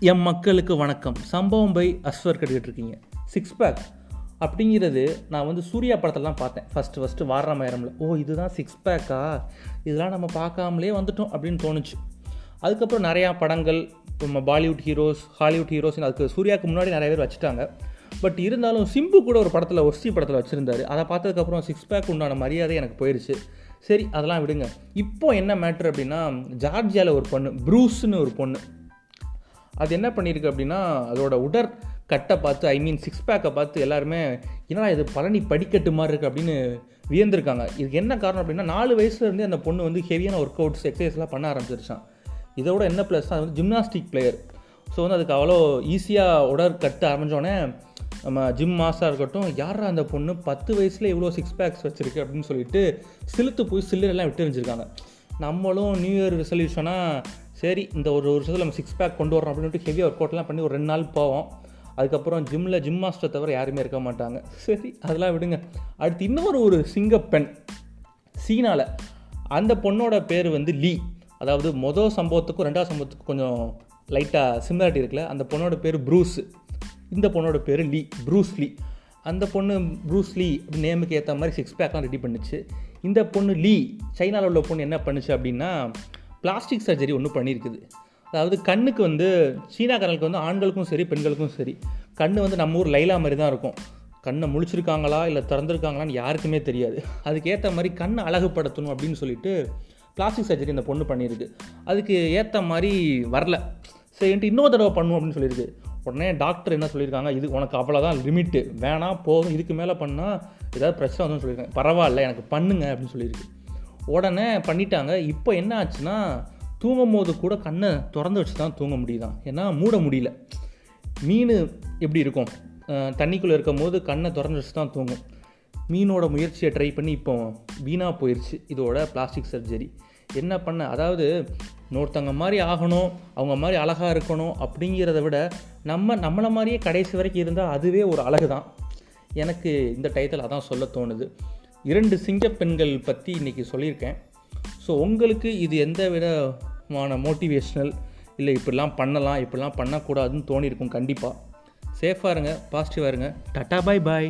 என் மக்களுக்கு வணக்கம். சம்பவம் பை அஸ்வர் இருக்கீங்க சிக்ஸ் பேக் அப்படிங்கிறது நான் வந்து சூர்யா படத்தெல்லாம் பார்த்தேன். ஃபஸ்ட்டு ஃபஸ்ட்டு மயரமில் ஓ இதுதான் சிக்ஸ் பேக்கா இதெல்லாம் நம்ம பார்க்காமலே வந்துட்டோம் அப்படின்னு தோணுச்சு. அதுக்கப்புறம் நிறையா படங்கள் நம்ம பாலிவுட் ஹீரோஸ் ஹாலிவுட் ஹீரோஸ் அதுக்கு சூர்யாவுக்கு முன்னாடி நிறைய பேர் வச்சுட்டாங்க. பட் இருந்தாலும் சிம்பு கூட ஒரு படத்தில் ஒஸ்தி படத்தில் வச்சுருந்தாரு. அதை பார்த்ததுக்கப்புறம் சிக்ஸ் பேக் உண்டான மரியாதை எனக்கு போயிடுச்சு சரி அதெல்லாம் விடுங்க. இப்போ என்ன மேட்ரு அப்படின்னா ஜார்ஜியாவில் ஒரு பொண்ணு ப்ரூஸ்னு ஒரு பொண்ணு. அது என்ன பண்ணியிருக்கு அப்படின்னா அதோட உடற் கட்டை பார்த்து ஐ மீன் சிக்ஸ் பேக்கை பார்த்து எல்லாருமே என்னடா இது பழனி படிக்கட்டு மாதிரி இருக்குது அப்படின்னு வியந்திருக்காங்க. இதுக்கு என்ன காரணம் அப்படின்னா நாலு வயசுலேருந்து அந்த பொண்ணு வந்து ஹெவியான ஒர்க் அவுட்ஸ் எக்ஸசைஸ்லாம் பண்ண ஆரம்பிச்சிருச்சான் இதோட என்ன ப்ளஸ் அது வந்து ஜிம்னாஸ்டிக் பிளேயர் ஸோ வந்து அதுக்கு அவ்வளோ ஈஸியாக உடற் கட்ட ஆரம்பித்தோடனே நம்ம ஜிம் மாஸாக இருக்கட்டும் யாரா அந்த பொண்ணு? பத்து வயசில் இவ்வளோ சிக்ஸ் பேக்ஸ் வச்சுருக்கு அப்படின்னு சொல்லிட்டு சிலுத்து போய் சில்லரெல்லாம் விட்டு எறிஞ்சிருக்காங்க. நம்மளும் நியூ இயர் ரெசல்யூஷனாக சரி இந்த ஒரு வருஷத்தில் நம்ம சிக்ஸ் பேக் கொண்டு வரோம் அப்படின்ட்டு ஹெவியாக ஒர்க் அவுட்லாம் பண்ணி ஒரு ரெண்டு நாள் போவோம். அதுக்கப்புறம் ஜிம்மில் ஜிம் மாஸ்டர் தவிர யாருமே இருக்க மாட்டாங்க. சரி அதெல்லாம் விடுங்க. அடுத்து இன்னொரு ஒரு சிங்கப்பெண் சீனாவில் அந்த பொண்ணோட பேர் வந்து லீ. அதாவது மொதல் சம்பவத்துக்கும் ரெண்டாவது சம்பவத்துக்கும் கொஞ்சம் லைட்டாக சிமிலாரிட்டி இருக்குல்ல. அந்த பொண்ணோட பேர் ப்ரூஸ். இந்த பொண்ணோட பேர் லீ ப்ரூஸ் லீ. அந்த பொண்ணு ப்ரூஸ் லீ அப்படி நேமுக்கு ஏற்ற மாதிரி சிக்ஸ் பேக்லாம் ரெடி பண்ணுச்சு. இந்த பொண்ணு லீ சைனாவில் உள்ள பொண்ணு என்ன பண்ணுச்சு அப்படின்னா பிளாஸ்டிக் சர்ஜரி ஒன்று பண்ணியிருக்குது. அதாவது கண்ணுக்கு வந்து சீனாக்காரங்களுக்கு வந்து ஆண்களுக்கும் சரி பெண்களுக்கும் சரி கண் வந்து நம்ம ஊர் லைலா மாதிரி தான் இருக்கும். கண்ணை முழிச்சிருக்காங்களா இல்லை திறந்துருக்காங்களான்னு யாருக்குமே தெரியாது. அதுக்கேற்ற மாதிரி கண்ணை அழகுப்படுத்தணும் அப்படின்னு சொல்லிட்டு பிளாஸ்டிக் சர்ஜரி இந்த பொண்ணு பண்ணியிருக்கு. அதுக்கு ஏற்ற மாதிரி வரல. சரின்ட்டு இன்னொரு தடவை பண்ணுவோம் அப்படின்னு சொல்லியிருக்கு. உடனே டாக்டர் என்ன சொல்லியிருக்காங்க இது உனக்கு அவ்வளோதான் லிமிட்டு. வேணாம் போதும் இதுக்கு மேலே பண்ணால் ஏதாவது பிரச்சனை வந்து சொல்லியிருக்காங்க. பரவாயில்ல எனக்கு பண்ணுங்க அப்படின்னு சொல்லியிருக்கு. உடனே பண்ணிட்டாங்க. இப்போ என்ன ஆச்சுன்னா தூங்கும் போது கூட கண்ணை திறந்து வச்சு தான் தூங்க முடியுதான். ஏன்னா மூட முடியல. மீன் எப்படி இருக்கும்? தண்ணிக்குள்ளே இருக்கும் போது கண்ணை திறந்து வச்சு தான் தூங்கும். மீனோட முயற்சியை ட்ரை பண்ணி இப்போ வீணாக போயிடுச்சு இதோட பிளாஸ்டிக் சர்ஜரி என்ன பண்ண அதாவது இன்னொருத்தவங்க மாதிரி ஆகணும் அவங்க மாதிரி அழகாக இருக்கணும் அப்படிங்கிறத விட நம்ம நம்மளை மாதிரியே கடைசி வரைக்கும் இருந்தால் அதுவே ஒரு அழகு தான் எனக்கு இந்த டயத்தில் அதான் சொல்ல தோணுது. இரண்டு சிங்க பெண்கள் பற்றி இன்றைக்கி சொல்லியிருக்கேன். ஸோ உங்களுக்கு இது எந்த விதமான மோட்டிவேஷ்னல் இல்லை இப்படிலாம் பண்ணலாம் இப்படிலாம் பண்ணக்கூடாதுன்னு தோணியிருக்கும் கண்டிப்பாக சேஃபாக இருங்க பாசிட்டிவாக இருங்க. டாட்டா பாய் பாய்